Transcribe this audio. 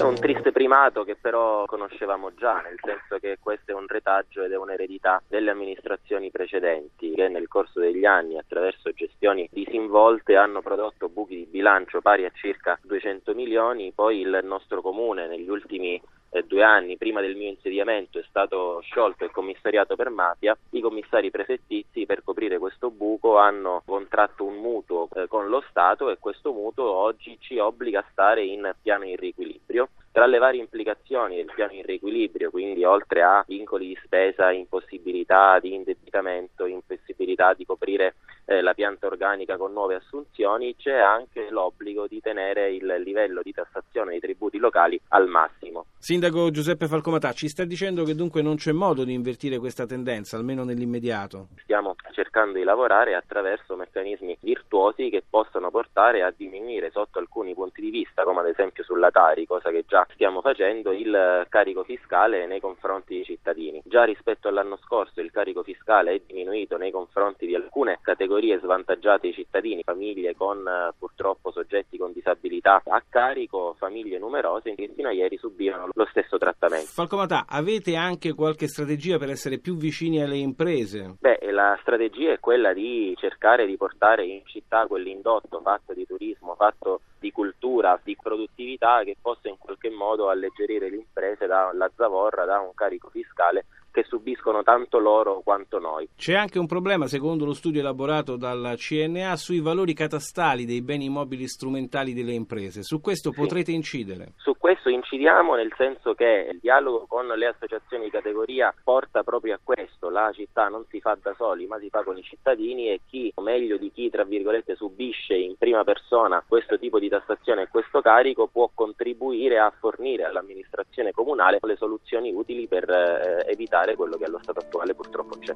È un triste primato che però conoscevamo già, nel senso che questo è un retaggio ed è un'eredità delle amministrazioni precedenti che nel corso degli anni attraverso gestioni disinvolte hanno prodotto buchi di bilancio pari a circa 200 milioni, poi il nostro comune negli ultimi eh, due anni prima del mio insediamento è stato sciolto il commissariato per mafia, i commissari prefettizi per coprire questo buco hanno contratto un mutuo eh, con lo Stato e questo mutuo oggi ci obbliga a stare in piano in riequilibrio. Tra le varie implicazioni del piano in riequilibrio, quindi oltre a vincoli di spesa, impossibilità di indebitamento, impossibilità di coprire eh, la pianta organica con nuove assunzioni, c'è anche l'obbligo di tenere il livello di tassazione dei tributi locali al massimo. Sindaco Giuseppe Falcomatà, ci sta dicendo che dunque non c'è modo di invertire questa tendenza, almeno nell'immediato? Stiamo cercando di lavorare attraverso meccanismi virtuosi che possano portare a diminuire sotto alcuni punti di vista, come ad esempio sulla Tari, cosa che già stiamo facendo, il carico fiscale nei confronti dei cittadini. Già rispetto all'anno scorso il carico fiscale è diminuito nei confronti di alcune categorie svantaggiate dei cittadini, famiglie con purtroppo soggetti con disabilità a carico, famiglie numerose che fino a ieri subivano lo stesso trattamento. Falcomatà, avete anche qualche strategia per essere più vicini alle imprese? Beh, la strategia è quella di cercare di portare in città quell'indotto fatto di turismo, fatto di cultura, di produttività che possa in qualche modo alleggerire le imprese dalla zavorra, da un carico fiscale che subiscono tanto loro quanto noi. C'è anche un problema, secondo lo studio elaborato dal CNA, sui valori catastali dei beni immobili strumentali delle imprese. Su questo sì. potrete incidere? Su questo incidiamo nel senso che il dialogo con le associazioni di categoria porta proprio a questo. La città non si fa da soli, ma si fa con i cittadini e chi, meglio di chi, tra virgolette, subisce in prima persona questo tipo di tassazione e questo carico può contribuire a fornire all'amministrazione comunale le soluzioni utili per eh, evitare quello che allo stato attuale purtroppo c'è.